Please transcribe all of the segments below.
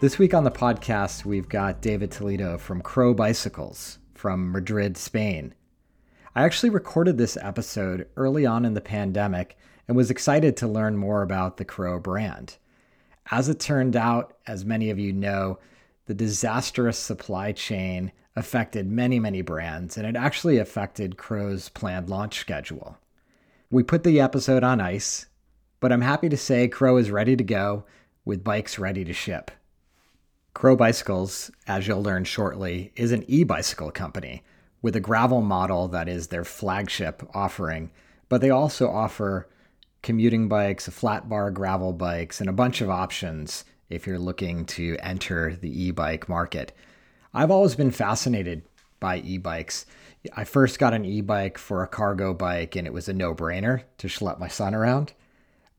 This week on the podcast, we've got David Toledo from Crow Bicycles from Madrid, Spain. I actually recorded this episode early on in the pandemic and was excited to learn more about the Crow brand. As it turned out, as many of you know, the disastrous supply chain affected many, many brands, and it actually affected Crow's planned launch schedule. We put the episode on ice, but I'm happy to say Crow is ready to go with bikes ready to ship. Crow Bicycles, as you'll learn shortly, is an e bicycle company with a gravel model that is their flagship offering, but they also offer commuting bikes, flat bar gravel bikes, and a bunch of options if you're looking to enter the e bike market. I've always been fascinated by e bikes. I first got an e bike for a cargo bike, and it was a no brainer to schlep my son around.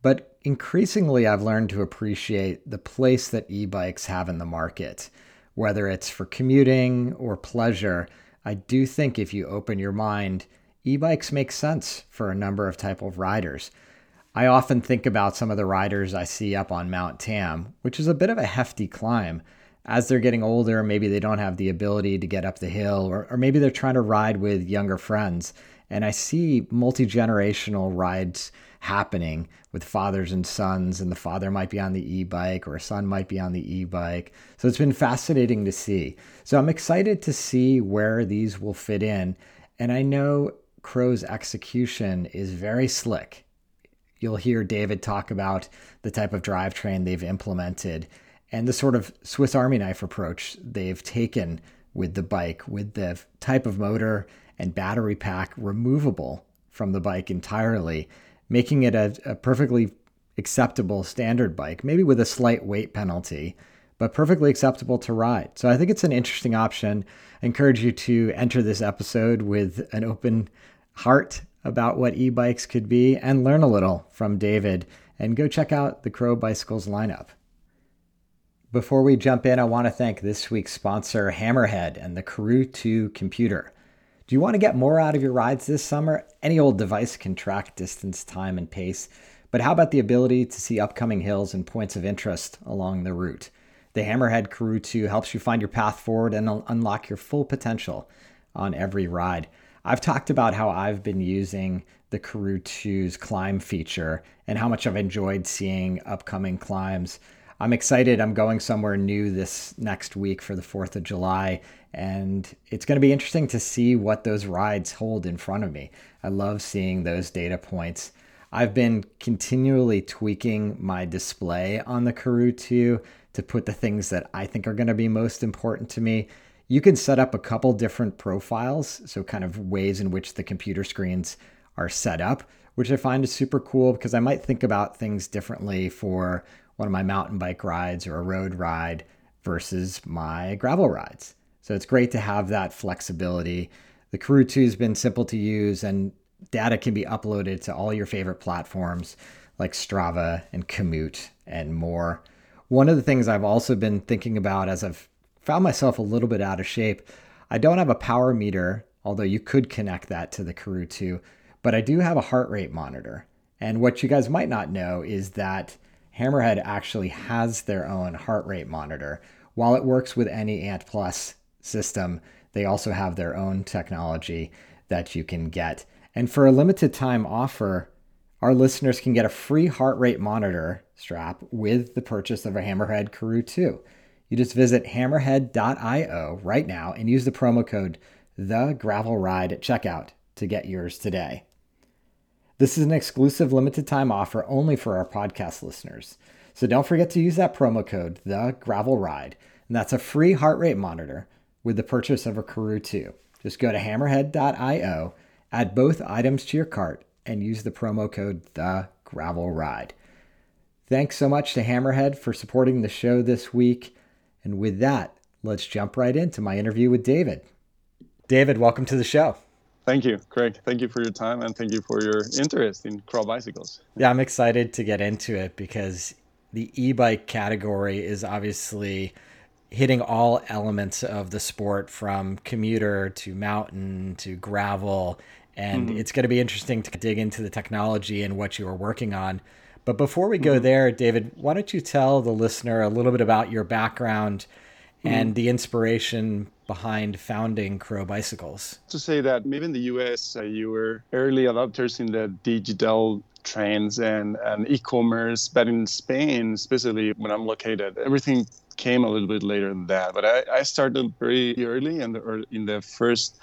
But increasingly, I've learned to appreciate the place that e bikes have in the market. Whether it's for commuting or pleasure, I do think if you open your mind, e bikes make sense for a number of type of riders. I often think about some of the riders I see up on Mount Tam, which is a bit of a hefty climb. As they're getting older, maybe they don't have the ability to get up the hill, or, or maybe they're trying to ride with younger friends. And I see multi generational rides happening with fathers and sons, and the father might be on the e bike or a son might be on the e bike. So it's been fascinating to see. So I'm excited to see where these will fit in. And I know Crow's execution is very slick. You'll hear David talk about the type of drivetrain they've implemented and the sort of Swiss Army knife approach they've taken with the bike, with the type of motor and battery pack removable from the bike entirely making it a, a perfectly acceptable standard bike, maybe with a slight weight penalty, but perfectly acceptable to ride. So I think it's an interesting option. I encourage you to enter this episode with an open heart about what e bikes could be and learn a little from David and go check out the Crow Bicycles lineup. Before we jump in, I want to thank this week's sponsor, Hammerhead and the Karoo 2 computer. Do you want to get more out of your rides this summer? Any old device can track distance, time, and pace. But how about the ability to see upcoming hills and points of interest along the route? The Hammerhead Karoo 2 helps you find your path forward and unlock your full potential on every ride. I've talked about how I've been using the Karoo 2's climb feature and how much I've enjoyed seeing upcoming climbs. I'm excited. I'm going somewhere new this next week for the 4th of July, and it's going to be interesting to see what those rides hold in front of me. I love seeing those data points. I've been continually tweaking my display on the Karoo 2 to put the things that I think are going to be most important to me. You can set up a couple different profiles, so kind of ways in which the computer screens are set up, which I find is super cool because I might think about things differently for one of my mountain bike rides or a road ride versus my gravel rides. So it's great to have that flexibility. The Karoo 2 has been simple to use and data can be uploaded to all your favorite platforms like Strava and Komoot and more. One of the things I've also been thinking about as I've found myself a little bit out of shape, I don't have a power meter, although you could connect that to the Karoo 2, but I do have a heart rate monitor. And what you guys might not know is that Hammerhead actually has their own heart rate monitor. While it works with any Ant Plus system, they also have their own technology that you can get. And for a limited time offer, our listeners can get a free heart rate monitor strap with the purchase of a Hammerhead Karoo 2. You just visit hammerhead.io right now and use the promo code the gravel ride at checkout to get yours today. This is an exclusive limited time offer only for our podcast listeners. So don't forget to use that promo code, the gravel ride, and that's a free heart rate monitor with the purchase of a Karoo 2. Just go to hammerhead.io, add both items to your cart, and use the promo code the gravel ride. Thanks so much to Hammerhead for supporting the show this week. And with that, let's jump right into my interview with David. David, welcome to the show. Thank you, Craig. Thank you for your time and thank you for your interest in Crow bicycles. Yeah, I'm excited to get into it because the e bike category is obviously hitting all elements of the sport from commuter to mountain to gravel. And mm-hmm. it's going to be interesting to dig into the technology and what you are working on. But before we go mm-hmm. there, David, why don't you tell the listener a little bit about your background mm-hmm. and the inspiration behind founding Crow Bicycles? To say that maybe in the US, uh, you were early adopters in the digital trends and, and e-commerce, but in Spain, especially when I'm located, everything came a little bit later than that. But I, I started very early in the, in the first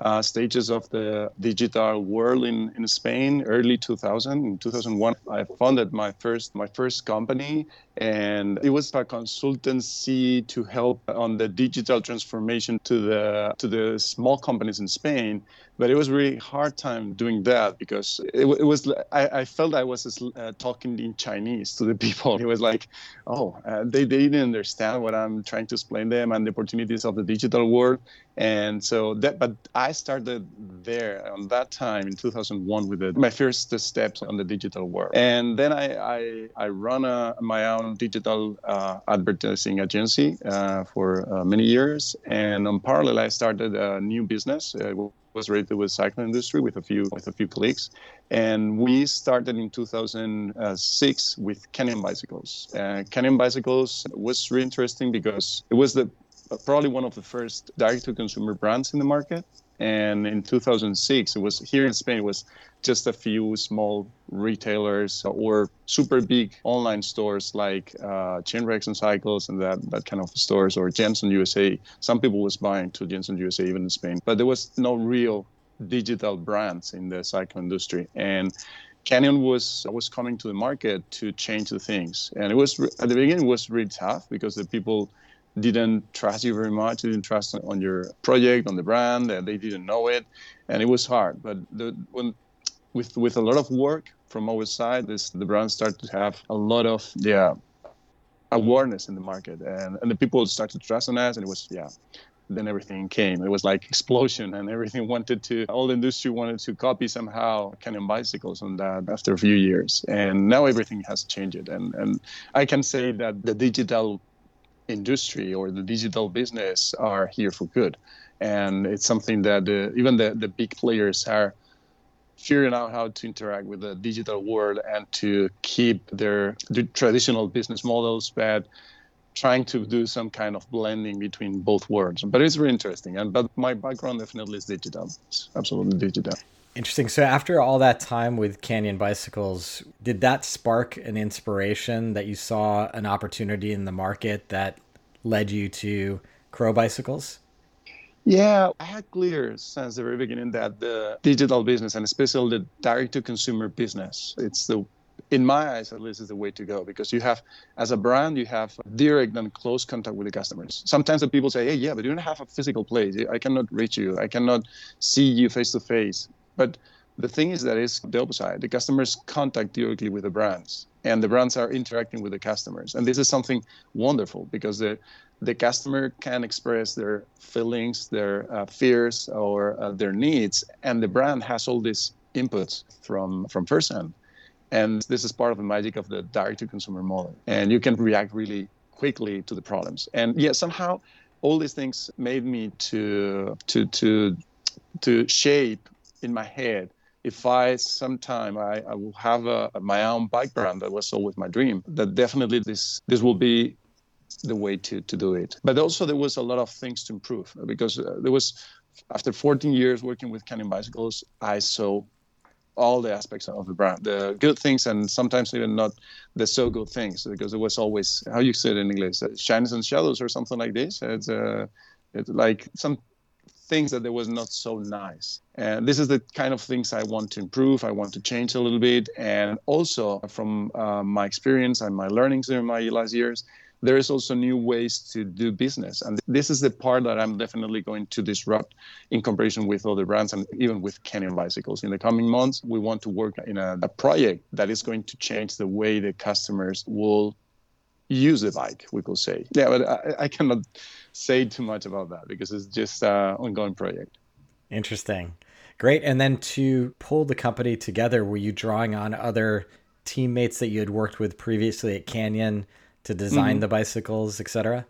uh, stages of the digital world in, in Spain, early 2000. In 2001, I founded my first my first company, and it was a consultancy to help on the digital transformation to the to the small companies in Spain but it was really hard time doing that because it, it was I, I, felt I was uh, talking in Chinese to the people. It was like, oh, uh, they, they didn't understand what I'm trying to explain them and the opportunities of the digital world. And so that, but I started there on that time in 2001 with it, my first steps on the digital world. And then I I, I run a, my own digital uh, advertising agency uh, for uh, many years, and on parallel I started a new business uh, was related with cycling industry with a few with a few colleagues, and we started in 2006 with Canyon bicycles. Uh, Canyon bicycles was really interesting because it was the probably one of the first direct-to-consumer brands in the market. And in 2006, it was here in Spain. It was just a few small retailers or super big online stores like uh, Chain Reaction Cycles and that, that kind of stores or Jenson USA. Some people was buying to Jenson USA even in Spain, but there was no real digital brands in the cycle industry. And Canyon was was coming to the market to change the things, and it was at the beginning it was really tough because the people didn't trust you very much, didn't trust on your project, on the brand, and they didn't know it, and it was hard. But the, when with with a lot of work from our side, this the brand started to have a lot of yeah awareness in the market, and and the people started to trust on us, and it was yeah. Then everything came. It was like explosion, and everything wanted to. All the industry wanted to copy somehow Canyon bicycles on that after a few years, and now everything has changed. And and I can say that the digital industry or the digital business are here for good, and it's something that uh, even the the big players are figuring out how to interact with the digital world and to keep their, traditional business models, but trying to do some kind of blending between both worlds. But it's really interesting. And but my background definitely is digital. It's absolutely digital. Interesting. So after all that time with Canyon Bicycles, did that spark an inspiration that you saw an opportunity in the market that led you to Crow Bicycles? Yeah, I had clear since the very beginning that the digital business and especially the direct to consumer business, it's the in my eyes at least is the way to go because you have as a brand you have direct and close contact with the customers sometimes the people say hey yeah but you don't have a physical place i cannot reach you i cannot see you face to face but the thing is that it's the opposite the customers contact directly with the brands and the brands are interacting with the customers and this is something wonderful because the the customer can express their feelings, their uh, fears, or uh, their needs, and the brand has all these inputs from from first hand. And this is part of the magic of the direct-to-consumer model. And you can react really quickly to the problems. And yeah, somehow all these things made me to to to to shape in my head if I sometime I, I will have a, my own bike brand that was always my dream, that definitely this this will be the way to, to do it. But also there was a lot of things to improve because uh, there was after 14 years working with Canyon bicycles, I saw all the aspects of the brand, the good things and sometimes even not the so good things because it was always how you say it in English, shines and shadows or something like this. It's uh, it's like some things that there was not so nice. And this is the kind of things I want to improve. I want to change a little bit. And also from uh, my experience and my learnings in my last years, there is also new ways to do business. And this is the part that I'm definitely going to disrupt in comparison with other brands and even with Canyon bicycles. In the coming months, we want to work in a, a project that is going to change the way the customers will use the bike, we could say. Yeah, but I, I cannot say too much about that because it's just an ongoing project. Interesting. Great. And then to pull the company together, were you drawing on other teammates that you had worked with previously at Canyon to design mm-hmm. the bicycles, etc.?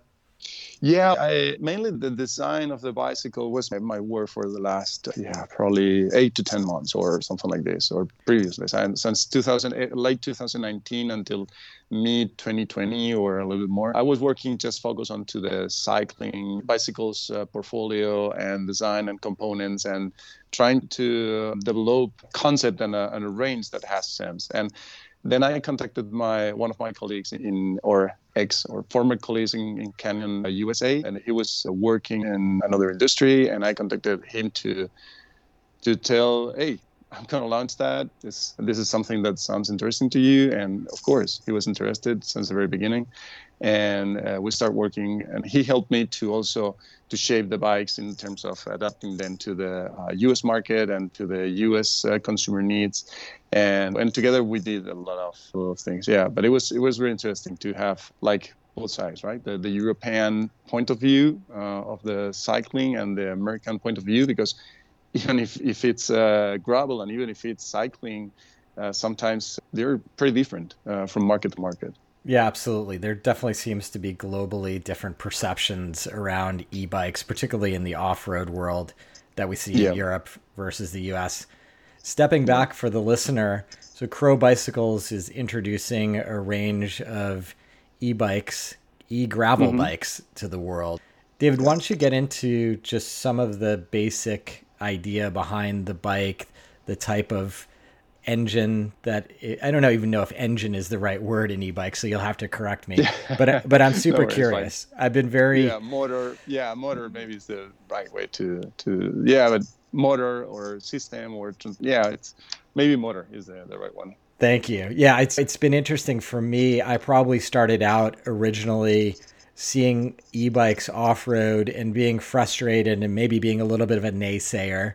Yeah, I, mainly the design of the bicycle was my work for the last yeah probably eight to ten months or something like this, or previously since 2000 late 2019 until mid 2020 or a little bit more. I was working just focused onto the cycling bicycles uh, portfolio and design and components and trying to develop concept and a, and a range that has sense and then I contacted my one of my colleagues in or ex or former colleagues in, in Canyon USA, and he was working in another industry, and I contacted him to to tell, hey, I'm gonna launch that. This this is something that sounds interesting to you, and of course he was interested since the very beginning, and uh, we start working. And he helped me to also to shape the bikes in terms of adapting them to the uh, U.S. market and to the U.S. Uh, consumer needs, and and together we did a lot of, things. Yeah, but it was it was very interesting to have like both sides, right? The the European point of view uh, of the cycling and the American point of view, because even if if it's uh, gravel and even if it's cycling, uh, sometimes they're pretty different uh, from market to market. Yeah, absolutely. There definitely seems to be globally different perceptions around e bikes, particularly in the off road world that we see yeah. in Europe versus the US. Stepping back for the listener, so Crow Bicycles is introducing a range of e bikes, e gravel mm-hmm. bikes to the world. David, why don't you get into just some of the basic idea behind the bike, the type of engine that I don't know even know if engine is the right word in e-bike, so you'll have to correct me. but uh, but I'm super no, curious. I've been very yeah motor yeah motor maybe is the right way to to yeah but motor or system or yeah it's maybe motor is the, the right one. Thank you. Yeah, it's it's been interesting for me. I probably started out originally seeing e-bikes off-road and being frustrated and maybe being a little bit of a naysayer.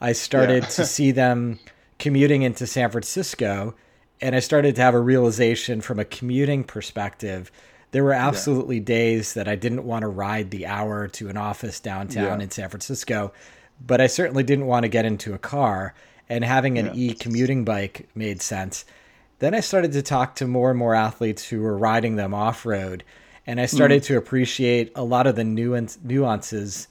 I started yeah. to see them commuting into San Francisco, and I started to have a realization from a commuting perspective. There were absolutely yeah. days that I didn't want to ride the hour to an office downtown yeah. in San Francisco, but I certainly didn't want to get into a car. And having an yeah. e commuting bike made sense. Then I started to talk to more and more athletes who were riding them off road, and I started mm. to appreciate a lot of the nuance, nuances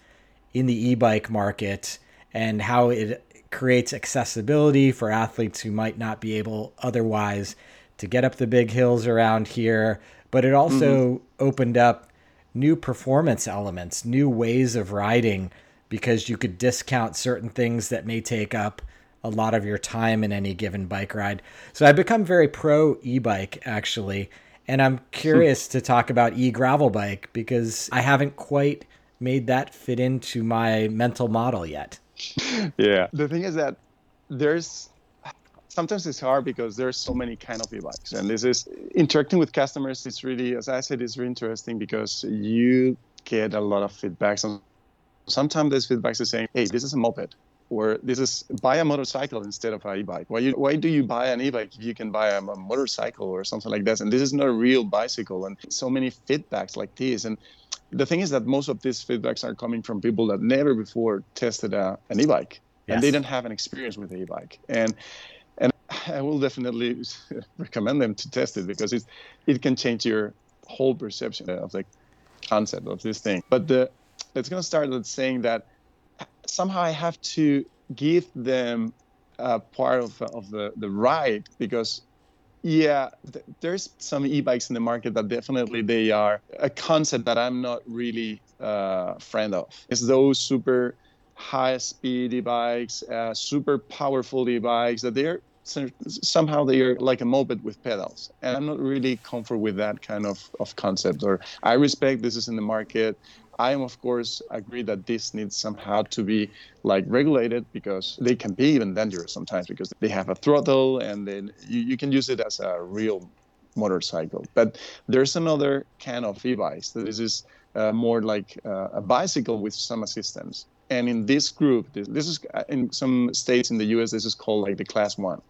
in the e bike market and how it creates accessibility for athletes who might not be able otherwise to get up the big hills around here. But it also mm-hmm. opened up new performance elements, new ways of riding, because you could discount certain things that may take up a lot of your time in any given bike ride. So I've become very pro e bike actually. And I'm curious to talk about e gravel bike because I haven't quite made that fit into my mental model yet yeah. The thing is that there's sometimes it's hard because there's so many kind of e-bikes. And this is interacting with customers it's really as i said it's really interesting because you get a lot of feedbacks. And sometimes there's feedbacks are saying hey this is a moped or this is buy a motorcycle instead of an e-bike. Why you why do you buy an e-bike if you can buy a, a motorcycle or something like this and this is not a real bicycle. And so many feedbacks like this. And the thing is that most of these feedbacks are coming from people that never before tested a, an e-bike yes. and they don't have an experience with the e-bike and and I will definitely recommend them to test it because it it can change your whole perception of the concept of this thing. But the it's gonna start with saying that somehow I have to give them a part of, of the, the ride because yeah, th- there's some e-bikes in the market that definitely they are a concept that I'm not really uh, friend of. It's those super high-speed e-bikes, uh, super powerful e-bikes that they're somehow they are like a moped with pedals and i'm not really comfortable with that kind of, of concept or i respect this is in the market I am, of course, agree that this needs somehow to be like regulated because they can be even dangerous sometimes because they have a throttle and then you, you can use it as a real motorcycle. But there's another kind of e-bikes. This is uh, more like uh, a bicycle with some assistance. And in this group, this, this, is uh, in some states in the U.S. This is called like the class one,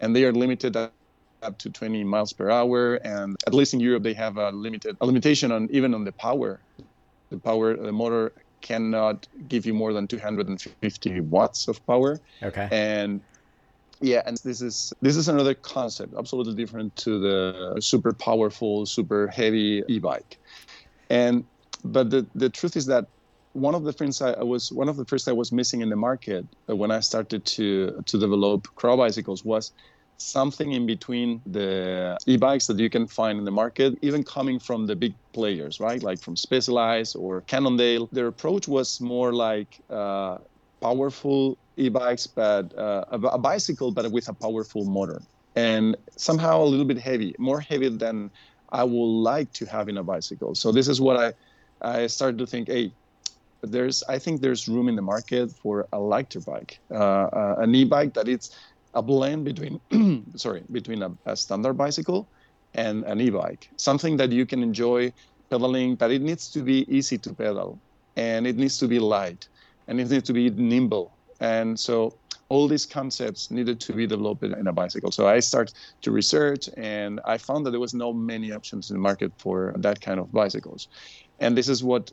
and they are limited up to 20 miles per hour and at least in europe they have a limited a limitation on even on the power the power the motor cannot give you more than 250 watts of power. Okay. And yeah and this is this is another concept absolutely different to the super powerful super heavy e-bike. And but the the truth is that one of the things I, was one of the first I was missing in the market when I started to to develop Crow bicycles was something in between the e-bikes that you can find in the market, even coming from the big players, right? Like from Specialized or Cannondale. Their approach was more like uh, powerful e-bikes, but uh, a, bicycle, but with a powerful motor, and somehow a little bit heavy, more heavy than I would like to have in a bicycle. So this is what I I started to think, hey, there's I think there's room in the market for a lighter bike, uh, uh, an e-bike that it's a blend between sorry between a, a, standard bicycle and an e-bike. Something that you can enjoy pedaling but it needs to be easy to pedal and it needs to be light and it needs to be nimble. And so all these concepts needed to be developed in a bicycle. So i started to research and i found that there was no many options in the market for that kind of bicycles. And this is what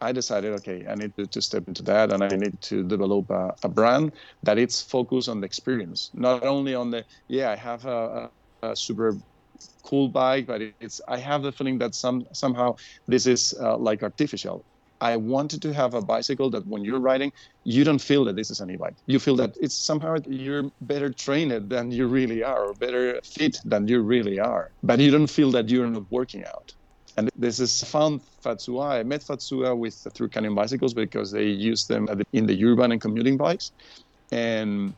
I decided, okay, I need to, to step into that, and I need to develop a, a, brand that it's focused on the experience, not only on the yeah, I have a, a, a super cool bike, but it's I have the feeling that some somehow this is uh, like artificial. I wanted to have a bicycle that when you're riding, you don't feel that this is an e-bike. You feel that it's somehow you're better trained than you really are, or better fit than you really are. But you don't feel that you're not working out. And this is found Fazua. I met Fazua with through Canyon bicycles because they use them in the urban and commuting bikes, and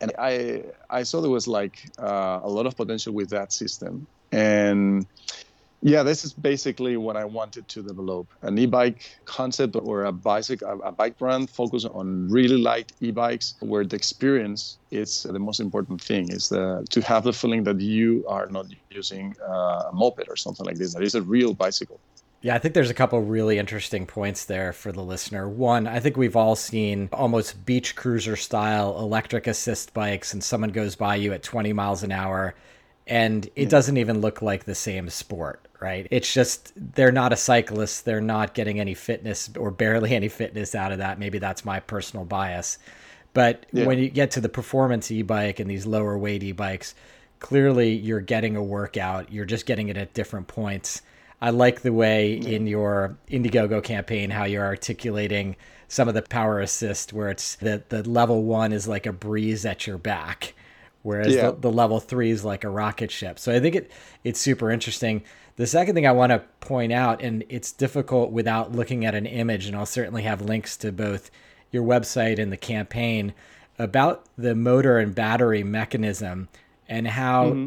and I I saw there was like uh, a lot of potential with that system. And yeah, this is basically what I wanted to develop an e bike concept or a bicycle, a bike brand focused on really light e bikes where the experience is the most important thing is the, to have the feeling that you are not using uh, a moped or something like this, that is a real bicycle. Yeah, I think there's a couple really interesting points there for the listener. One, I think we've all seen almost beach cruiser style electric assist bikes, and someone goes by you at 20 miles an hour and it yeah. doesn't even look like the same sport, right? It's just they're not a cyclist, they're not getting any fitness or barely any fitness out of that. Maybe that's my personal bias. But yeah. when you get to the performance e-bike and these lower weight e-bikes, clearly you're getting a workout, you're just getting it at different points. I like the way yeah. in your Indiegogo campaign how you're articulating some of the power assist where it's that the level 1 is like a breeze at your back whereas yeah. the, the, level three is like a rocket ship. So I think it it's super interesting. The second thing I want to point out, and it's difficult without looking at an image, and I'll certainly have links to both your website and the campaign about the motor and battery mechanism and how, mm-hmm.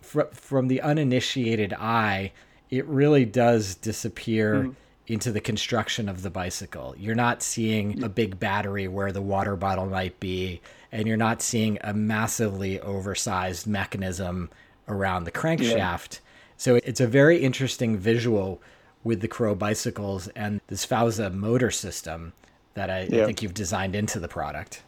fr- from the uninitiated eye, it really does disappear. Mm-hmm into the construction of the bicycle. You're not seeing a big battery where the water bottle might be and you're not seeing a massively oversized mechanism around the crankshaft. Yeah. So it's a very interesting visual with the Crow bicycles and this Fazua motor system that I, yeah. I think you've designed into the product.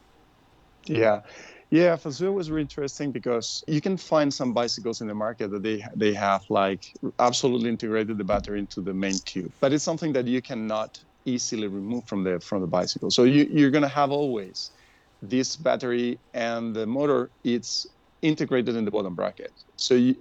Yeah. Yeah, Fazua was really interesting because you can find some bicycles in the market that they they have like absolutely integrated the battery into the main tube, but it's something that you cannot easily remove from the from the bicycle. So you, you're gonna have always this battery and the motor it's integrated in the bottom bracket. So you,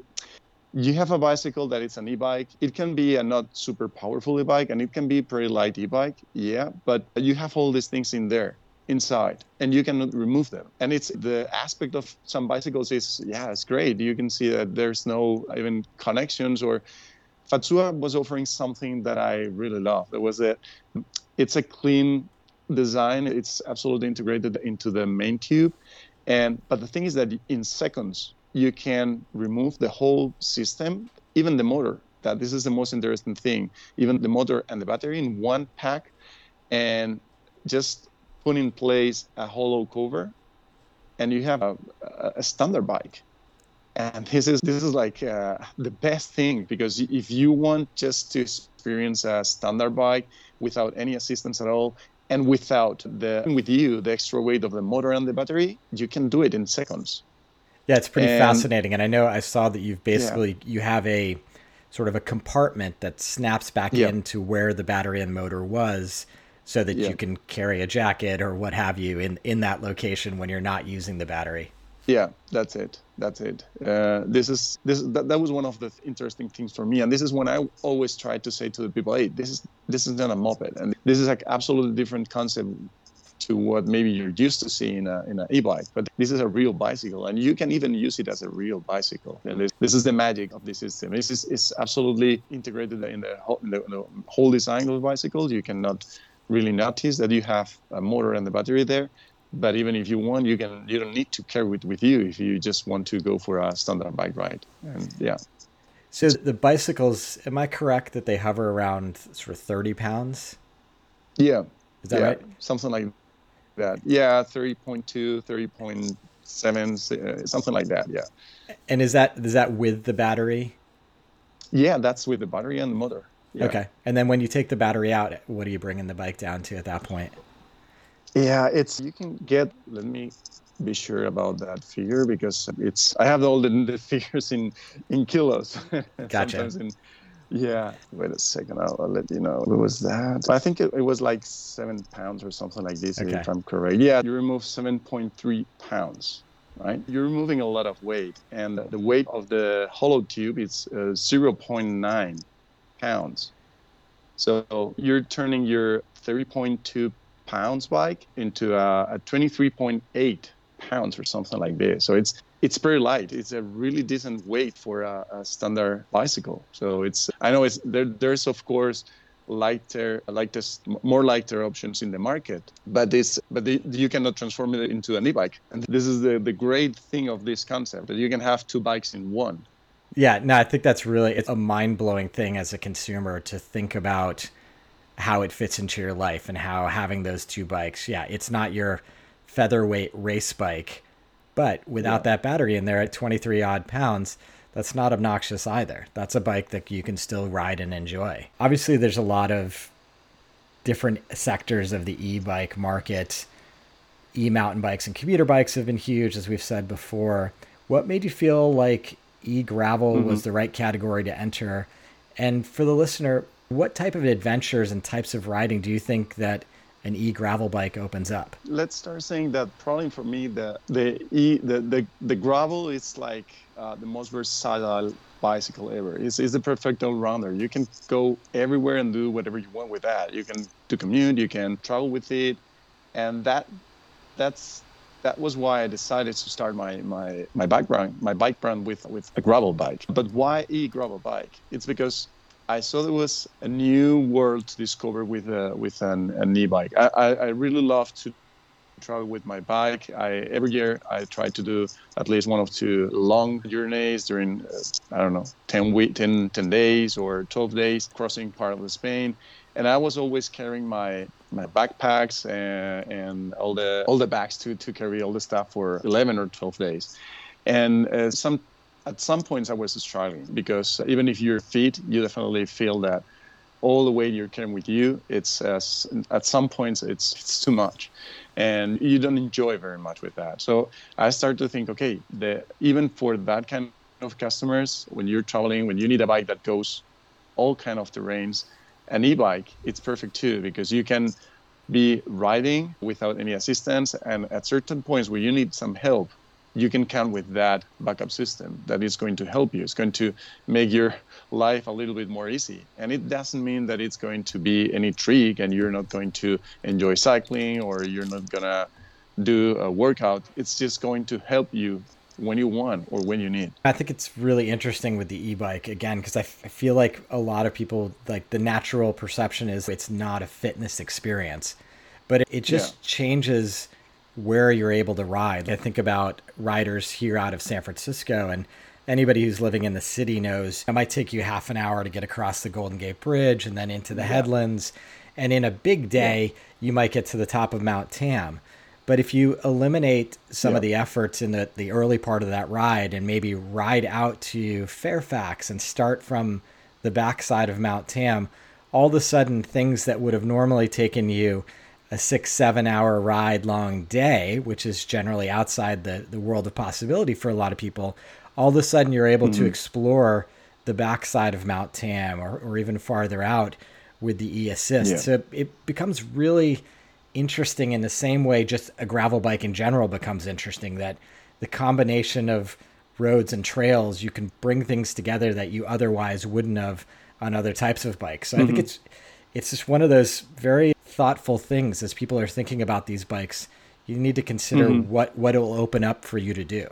you have a bicycle that is an e-bike. It can be a not super powerful e-bike and it can be pretty light e-bike, yeah, but you have all these things in there inside and you cannot remove them. And it's the aspect of some bicycles is yeah, it's great. You can see that there's no even connections or Fazua was offering something that I really love. It was a it's a clean design. It's absolutely integrated into the main tube. And but the thing is that in seconds you can remove the whole system, even the motor. That this is the most interesting thing. Even the motor and the battery in one pack, and just put in place a hollow cover, and you have a, a standard bike. And this is this is like uh, the best thing because if you want just to experience a standard bike without any assistance at all and without the with you the extra weight of the motor and the battery you can do it in seconds Yeah, it's pretty and, fascinating. And I know I saw that you've basically yeah. you have a sort of a compartment that snaps back yeah. into where the battery and motor was so that yeah. you can carry a jacket or what have you in in that location when you're not using the battery. Yeah, that's it. That's it. Uh, this is this that, that was one of the interesting things for me, and this is when I always try to say to the people, "Hey, this is this is not a moped, and this is like absolutely different concept to what maybe you're used to seeing in a, in an e-bike. But this is a real bicycle. And you can even use it as a real bicycle. And this, this is the magic of the system. This is, is absolutely integrated in the, whole, in the whole design of the bicycle you cannot really notice that you have a motor and the battery there but even if you want you can you don't need to carry it with you if you just want to go for a standard bike ride and yeah so the bicycles am i correct that they hover around sort of 30 pounds yeah is that yeah, right something like that. Yeah, 30.2, 30.7, uh, something like that. Yeah. And is that is that with the battery? Yeah, that's with the battery and the motor. Yeah. Okay. And then when you take the battery out, what are you bringing the bike down to at that point? Yeah, it's you can get. Let me be sure about that figure because it's I have all the, the figures in in kilos. Gotcha. In yeah. Wait a second. I'll, I'll, let you know. What was that? I think it, it was like seven pounds or something like this, okay. if I'm correct. Yeah, you remove 7.3 pounds, right? You're removing a lot of weight. And the weight of the hollow tube is uh, 0.9 pounds. So you're turning your 30.2 pounds bike into a, a 23.8 pounds or something like this. So it's it's very light. It's a really decent weight for a, a standard bicycle. So it's I know it's there. There's of course lighter, lightest, more lighter options in the market, but this, but the, you cannot transform it into an e-bike. And this is the the great thing of this concept that you can have two bikes in one. Yeah, no, I think that's really it's a mind blowing thing as a consumer to think about how it fits into your life and how having those two bikes. Yeah, it's not your featherweight race bike but without yeah. that battery in there at 23 odd pounds, that's not obnoxious either. That's a bike that you can still ride and enjoy. Obviously, there's a lot of different sectors of the e bike market. E mountain bikes and commuter bikes have been huge, as we've said before. What made you feel like e gravel mm-hmm. was the right category to enter? And for the listener, what type of adventures and types of riding do you think that an e gravel bike opens up? Let's start saying that probably for me the the e the the, the gravel is like uh, the most versatile bicycle ever. It's, it's the perfect all rounder. You can go everywhere and do whatever you want with that. You can do commute, you can travel with it, and that that's that was why I decided to start my my my bike brand my bike brand with with a gravel bike. But why e gravel bike? It's because I saw there was a new world to discover with a, with an, an e-bike. I, I, I really love to travel with my bike. I every year I try to do at least one of two long journeys during uh, I don't know 10 week 10, 10 days or 12 days crossing part of Spain. And I was always carrying my my backpacks and, and all the all the bags to to carry all the stuff for 11 or 12 days. And uh, some at some points I was struggling because even if you're fit, you definitely feel that all the weight you're carrying with you, it's uh, at some points it's it's too much, and you don't enjoy very much with that. So I started to think, okay, the, even for that kind of customers, when you're traveling, when you need a bike that goes all kind of terrains, an e-bike, it's perfect too because you can be riding without any assistance, and at certain points where you need some help, you can count with that backup system that is going to help you. It's going to make your life a little bit more easy. And it doesn't mean that it's going to be any trick and you're not going to enjoy cycling or you're not going to do a workout. It's just going to help you when you want or when you need. I think it's really interesting with the e-bike again because I, f- I feel like a lot of people like the natural perception is it's not a fitness experience, but it just yeah. changes where you're able to ride. I think about riders here out of San Francisco and anybody who's living in the city knows it might take you half an hour to get across the Golden Gate Bridge and then into the yeah. headlands. And in a big day, yeah. you might get to the top of Mount Tam. But if you eliminate some yeah. of the efforts in the, the early part of that ride and maybe ride out to Fairfax and start from the backside of Mount Tam, all of a sudden things that would have normally taken you a six, seven hour ride long day, which is generally outside the, the world of possibility for a lot of people, all of a sudden you're able mm-hmm. to explore the backside of Mount Tam or, or even farther out with the e assist. Yeah. So it becomes really interesting in the same way just a gravel bike in general becomes interesting that the combination of roads and trails you can bring things together that you otherwise wouldn't have on other types of bikes. So mm-hmm. I think mm-hmm. it's it's just one of those very thoughtful things as people are thinking about these bikes. You need to consider mm-hmm. what what it will open up for you to do.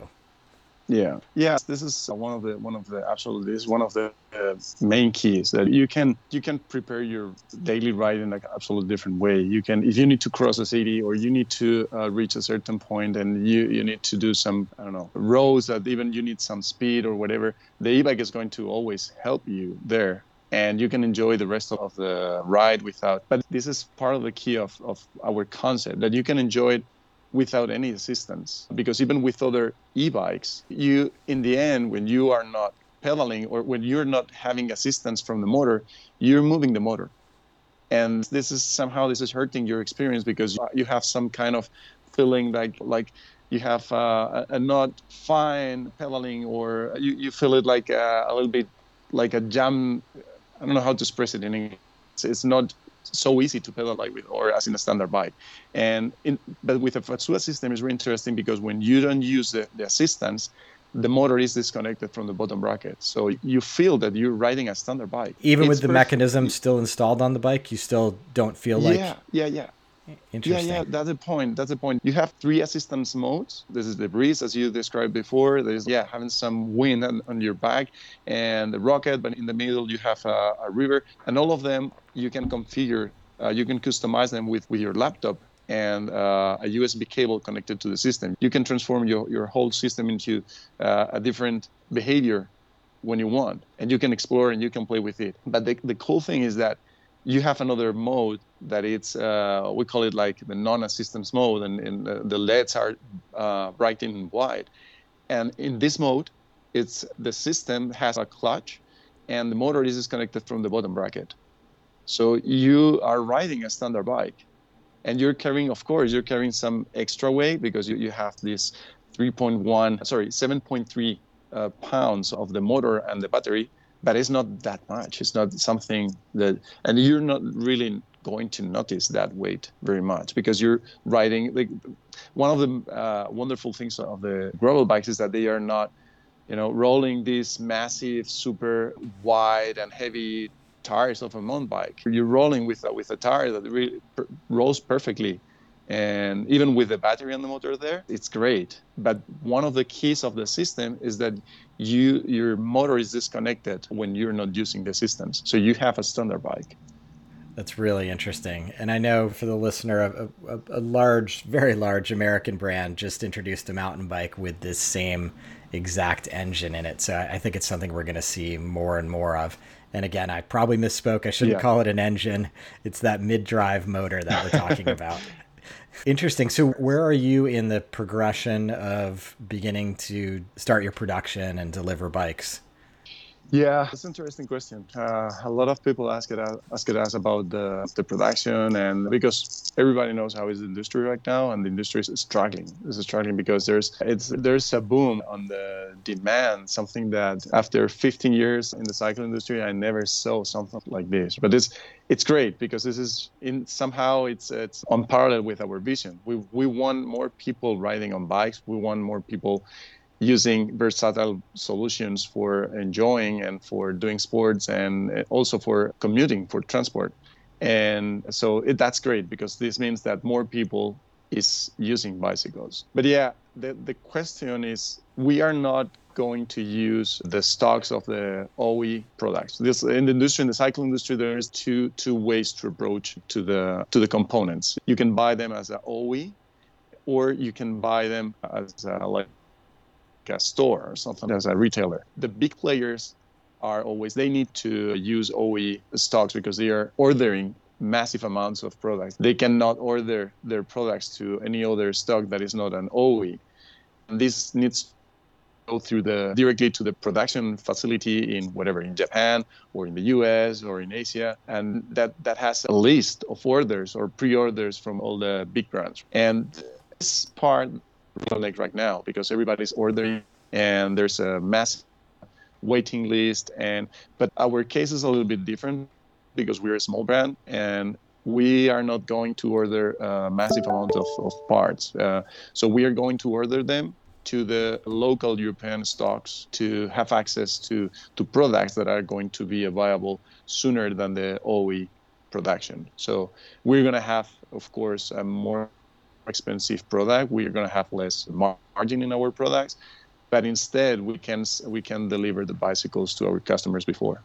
Yeah, yeah. This is one of the one of the absolutely this is one of the uh, main keys that you can you can prepare your daily ride in an absolutely different way. You can if you need to cross a city or you need to uh, reach a certain point and you you need to do some I don't know roads that even you need some speed or whatever. The e-bike is going to always help you there and you can enjoy the rest of the ride without but this is part of the key of, of our concept that you can enjoy it without any assistance because even with other e-bikes you in the end when you are not pedaling or when you're not having assistance from the motor you're moving the motor. And this is somehow this is hurting your experience because you have some kind of feeling like like you have uh, a, a not fine pedaling or you, you feel it like a, a little bit like a jam I don't know how to express it in English. It's, it's not so easy to pedal like with or as in a standard bike. And in, but with a Fazua system is really interesting because when you don't use the, the assistance, the motor is disconnected from the bottom bracket. So you feel that you're riding a standard bike. Even it's with the perfect. mechanism still installed on the bike, you still don't feel like Yeah, yeah, yeah. Interesting. Yeah, yeah, that's a point. That's a point. You have three assistance modes. This is the breeze, as you described before. There's yeah, having some wind on, on your back, and the rocket. But in the middle, you have a, a river, and all of them you can configure. Uh, you can customize them with with your laptop and uh, a USB cable connected to the system. You can transform your, your whole system into uh, a different behavior when you want, and you can explore and you can play with it. But the, the cool thing is that you have another mode that it's uh, we call it like the non-assistance mode, and, and the LEDs are uh, bright in white. And in this mode, it's the system has a clutch, and the motor is disconnected from the bottom bracket. So you are riding a standard bike, and you're carrying, of course, you're carrying some extra weight because you, you have this 3.1, sorry, 7.3 uh, pounds of the motor and the battery but it's not that much. It's not something that, and you're not really going to notice that weight very much because you're riding. Like one of the uh, wonderful things of the gravel bikes is that they are not, you know, rolling these massive, super wide and heavy tires of a mountain bike. You're rolling with a, with a tire that really per- rolls perfectly and even with the battery on the motor there it's great but one of the keys of the system is that you your motor is disconnected when you're not using the systems so you have a standard bike that's really interesting and i know for the listener a, a, a large very large american brand just introduced a mountain bike with this same exact engine in it so i think it's something we're going to see more and more of and again i probably misspoke i shouldn't yeah. call it an engine it's that mid-drive motor that we're talking about Interesting. So, where are you in the progression of beginning to start your production and deliver bikes? Yeah, it's an interesting question. Uh, a lot of people ask it ask it us about the, the production, and because everybody knows how is the industry right now, and the industry is struggling. It's is struggling because there's it's there's a boom on the demand, something that after 15 years in the cycle industry, I never saw something like this. But it's it's great because this is in somehow it's it's on parallel with our vision. We we want more people riding on bikes. We want more people using versatile solutions for enjoying and for doing sports and also for commuting for transport and so it, that's great because this means that more people is using bicycles but yeah the, the question is we are not going to use the stocks of the OE products. This in the industry, in the cycle industry, there's two two ways to approach to the to the components. You can buy them as an OE, or you can buy them as a, like a store or something as a retailer. The big players are always they need to use OE stocks because they are ordering massive amounts of products. They cannot order their products to any other stock that is not an OE. And this needs to go through the directly to the production facility in whatever in Japan or in the US or in Asia and that that has a list of orders or pre-orders from all the big brands and this part like right now because everybody's ordering and there's a massive waiting list and but our case is a little bit different because we're a small brand and we are not going to order a massive amount of, of parts uh, so we are going to order them to the local European stocks to have access to, to products that are going to be available sooner than the OE production. So we're going to have, of course, a more expensive product. We're going to have less margin in our products, but instead we can we can deliver the bicycles to our customers before.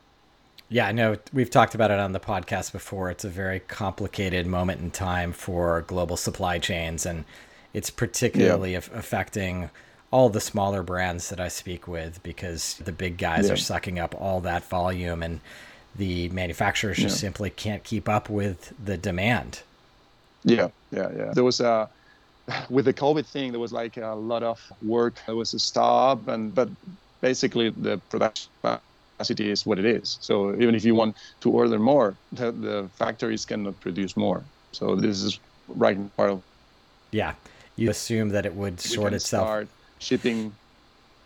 Yeah, I know we've talked about it on the podcast before. It's a very complicated moment in time for global supply chains, and it's particularly yeah. affecting all the smaller brands that I speak with because the big guys yeah. are sucking up all that volume and the manufacturers just simply can't keep up with the demand. Yeah, yeah, yeah. There was a with the COVID thing, there was like a lot of work. There was a stop, and but basically the production capacity is what it is. So even if you want to order more, the, the factories cannot produce more. So this is right in part of. Yeah, you assume that it would sort itself. Start shipping.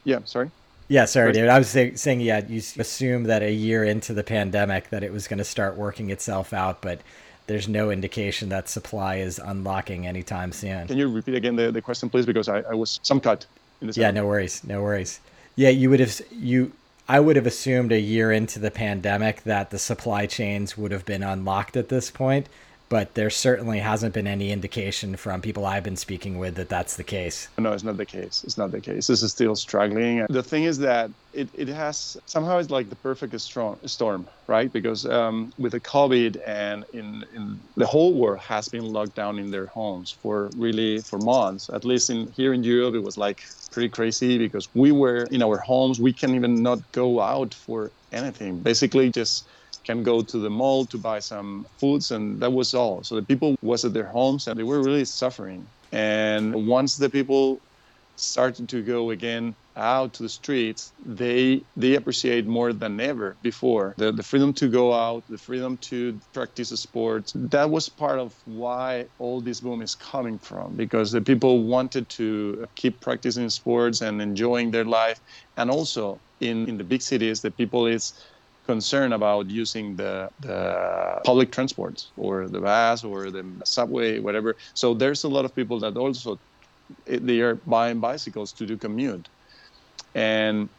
Yeah, sorry. Yeah, sorry, David. I was say, saying, yeah, you assume that a year into the pandemic that it was going to start working itself out, but there's no indication that supply is unlocking anytime soon. Can you repeat again the, the question, please? Because I, I was some cut in this. Yeah, no worries, no worries. Yeah, you would have you. I would have assumed a year into the pandemic that the supply chains would have been unlocked at this point but there certainly hasn't been any indication from people I've been speaking with that that's the case. No, it's not the case. It's not the case. This is still struggling. The thing is that it, it has somehow it's like the perfect storm, right? Because um, with the COVID and in, in the whole world has been locked down in their homes for really for months. At least in here in Europe, it was like pretty crazy because we were in our homes. We can even not go out for anything. Basically, just can go to the mall to buy some foods and that was all. So the people was at their homes and they were really suffering. And once the people started to go again out to the streets they they appreciate more than ever before. The, the freedom to go out the freedom to practice sports that was part of why all this boom is coming from because the people wanted to keep practicing sports and enjoying their life. And also in in the big cities the people is concern about using the, the public transports or the bus or the subway, whatever. So there's a lot of people that also they are buying bicycles to do commute, and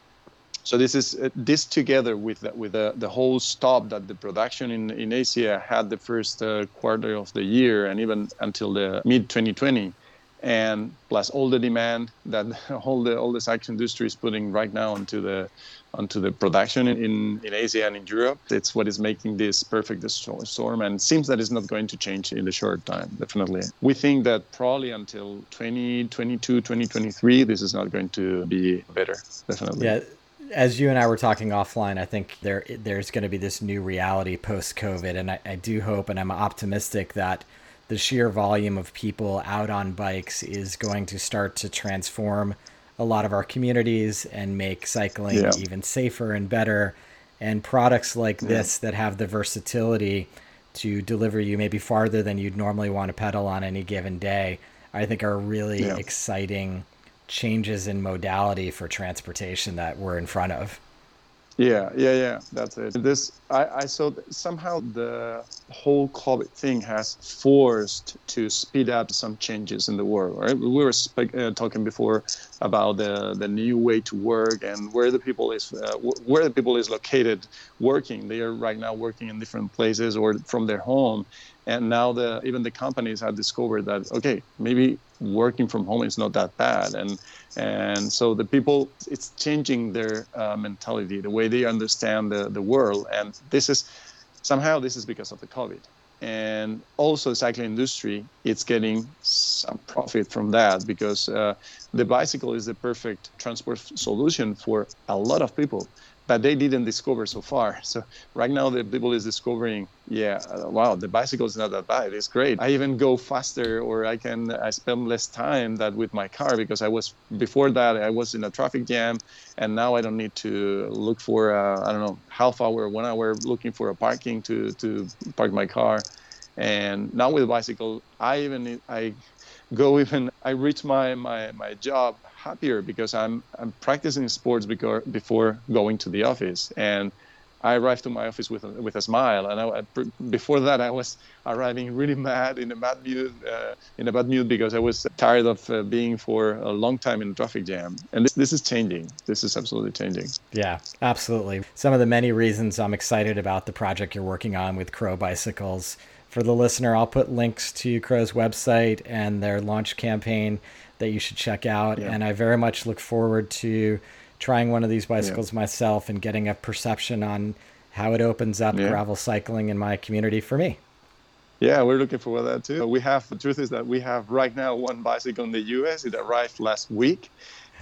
so this is this together with the, with the, the whole stop that the production in, in Asia had the first uh, quarter of the year and even until the mid 2020 and plus all the demand that all the all the cycle industry is putting right now into the onto the production in, in Asia and in Europe. It's what is making this perfect storm and seems that it's not going to change in the short time, definitely. We think that probably until 2022, 2023, this is not going to be better, definitely. Yeah. As you and I were talking offline, I think there there's going to be this new reality post COVID, and I, I do hope and I'm optimistic that the sheer volume of people out on bikes is going to start to transform a lot of our communities and make cycling yeah. even safer and better. And products like yeah. this that have the versatility to deliver you maybe farther than you'd normally want to pedal on any given day, I think are really yeah. exciting changes in modality for transportation that we're in front of. Yeah, yeah, yeah. That's it. This I, I saw somehow the whole COVID thing has forced to speed up some changes in the world. Right? We were uh, talking before about the the new way to work and where the people is uh, where the people is located working. They are right now working in different places or from their home, and now the even the companies have discovered that okay maybe working from home is not that bad. And and so the people it's changing their uh, mentality the way they understand the, the world. And this is somehow this is because of the covid. And also the cycling industry it's getting some profit from that because uh, the bicycle is the perfect transport solution for a lot of people but they didn't discover so far. So right now the people is discovering, yeah, uh, wow, the bicycle is not that bad. It's great. I even go faster, or I can I spend less time that with my car because I was before that I was in a traffic jam, and now I don't need to look for uh, I don't know half hour, one hour looking for a parking to to park my car, and now with bicycle I even I go even I reach my my my job happier because I'm I'm practicing sports before before going to the office. And I arrived to my office with a, with a smile. And I, before that I was arriving really mad in a bad mood uh, in a bad mood because I was tired of uh, being for a long time in a traffic jam. And this, this is changing. This is absolutely changing. Yeah absolutely. Some of the many reasons I'm excited about the project you're working on with Crow bicycles. For the listener, I'll put links to Crow's website and their launch campaign that you should check out. Yeah. And I very much look forward to trying one of these bicycles yeah. myself and getting a perception on how it opens up yeah. gravel cycling in my community for me. Yeah, we're looking forward to that too. We have the truth is that we have right now one bicycle in the US. It arrived last week,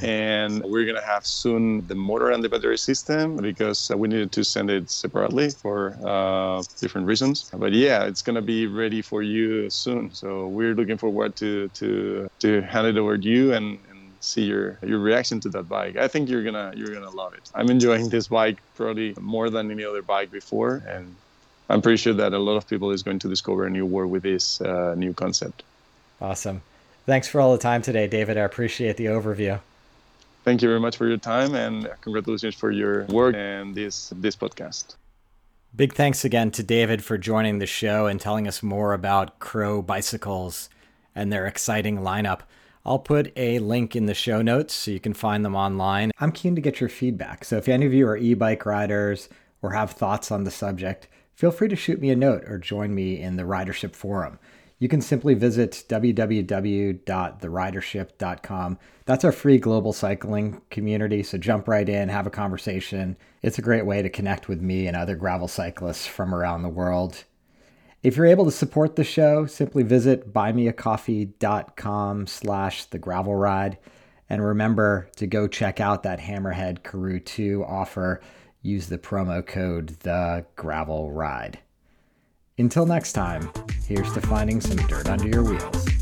and we're going to have soon the motor and the battery system because uh, we needed to send it separately for uh, different reasons. But yeah it's going to be ready for you soon. So we're looking forward to to to hand it over to you and, and see your your reaction to that bike. I think you're gonna you're gonna love it. I'm enjoying this bike probably more than any other bike before and i'm pretty sure that a lot of people is going to discover a new world with this uh, new concept. Awesome. Thanks for all the time today david. I appreciate the overview thank you very much for your time and congratulations for your work and this this podcast. Big thanks again to David for joining the show and telling us more about Crow bicycles and their exciting lineup. I'll put a link in the show notes so you can find them online. I'm keen to get your feedback. So if any of you are e-bike riders or have thoughts on the subject, feel free to shoot me a note or join me in the ridership forum you can simply visit www.theridership.com. That's our free global cycling community, so jump right in, have a conversation. It's a great way to connect with me and other gravel cyclists from around the world. If you're able to support the show, simply visit buymeacoffee.com slash the gravel ride. And remember to go check out that Hammerhead Karoo 2 offer. Use the promo code the gravel ride. Until next time, here's to finding some dirt under your wheels.